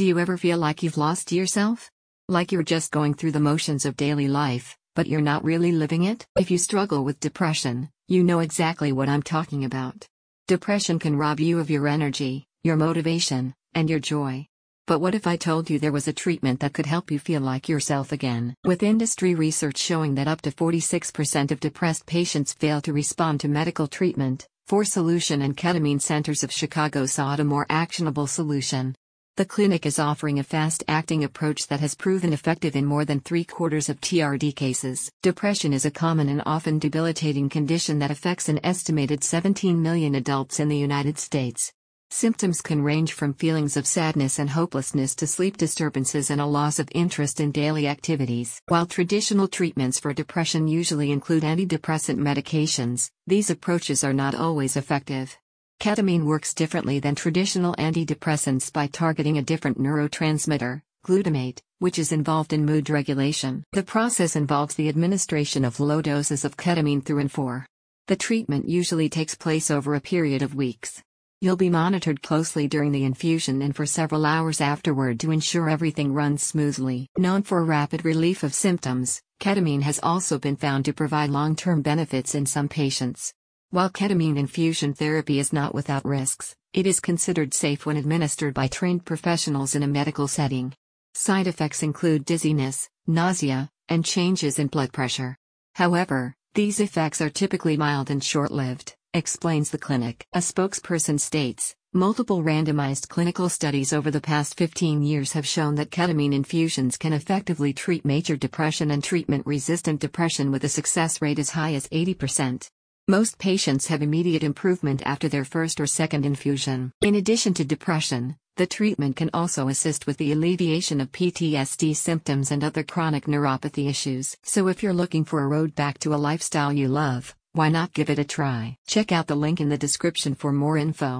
Do you ever feel like you've lost yourself? Like you're just going through the motions of daily life, but you're not really living it? If you struggle with depression, you know exactly what I'm talking about. Depression can rob you of your energy, your motivation, and your joy. But what if I told you there was a treatment that could help you feel like yourself again? With industry research showing that up to 46% of depressed patients fail to respond to medical treatment, Four Solution and Ketamine Centers of Chicago sought a more actionable solution. The clinic is offering a fast acting approach that has proven effective in more than three quarters of TRD cases. Depression is a common and often debilitating condition that affects an estimated 17 million adults in the United States. Symptoms can range from feelings of sadness and hopelessness to sleep disturbances and a loss of interest in daily activities. While traditional treatments for depression usually include antidepressant medications, these approaches are not always effective. Ketamine works differently than traditional antidepressants by targeting a different neurotransmitter, glutamate, which is involved in mood regulation. The process involves the administration of low doses of ketamine through and for. The treatment usually takes place over a period of weeks. You'll be monitored closely during the infusion and for several hours afterward to ensure everything runs smoothly. Known for rapid relief of symptoms, ketamine has also been found to provide long term benefits in some patients. While ketamine infusion therapy is not without risks, it is considered safe when administered by trained professionals in a medical setting. Side effects include dizziness, nausea, and changes in blood pressure. However, these effects are typically mild and short lived explains the clinic. A spokesperson states Multiple randomized clinical studies over the past 15 years have shown that ketamine infusions can effectively treat major depression and treatment resistant depression with a success rate as high as 80%. Most patients have immediate improvement after their first or second infusion. In addition to depression, the treatment can also assist with the alleviation of PTSD symptoms and other chronic neuropathy issues. So if you're looking for a road back to a lifestyle you love, why not give it a try? Check out the link in the description for more info.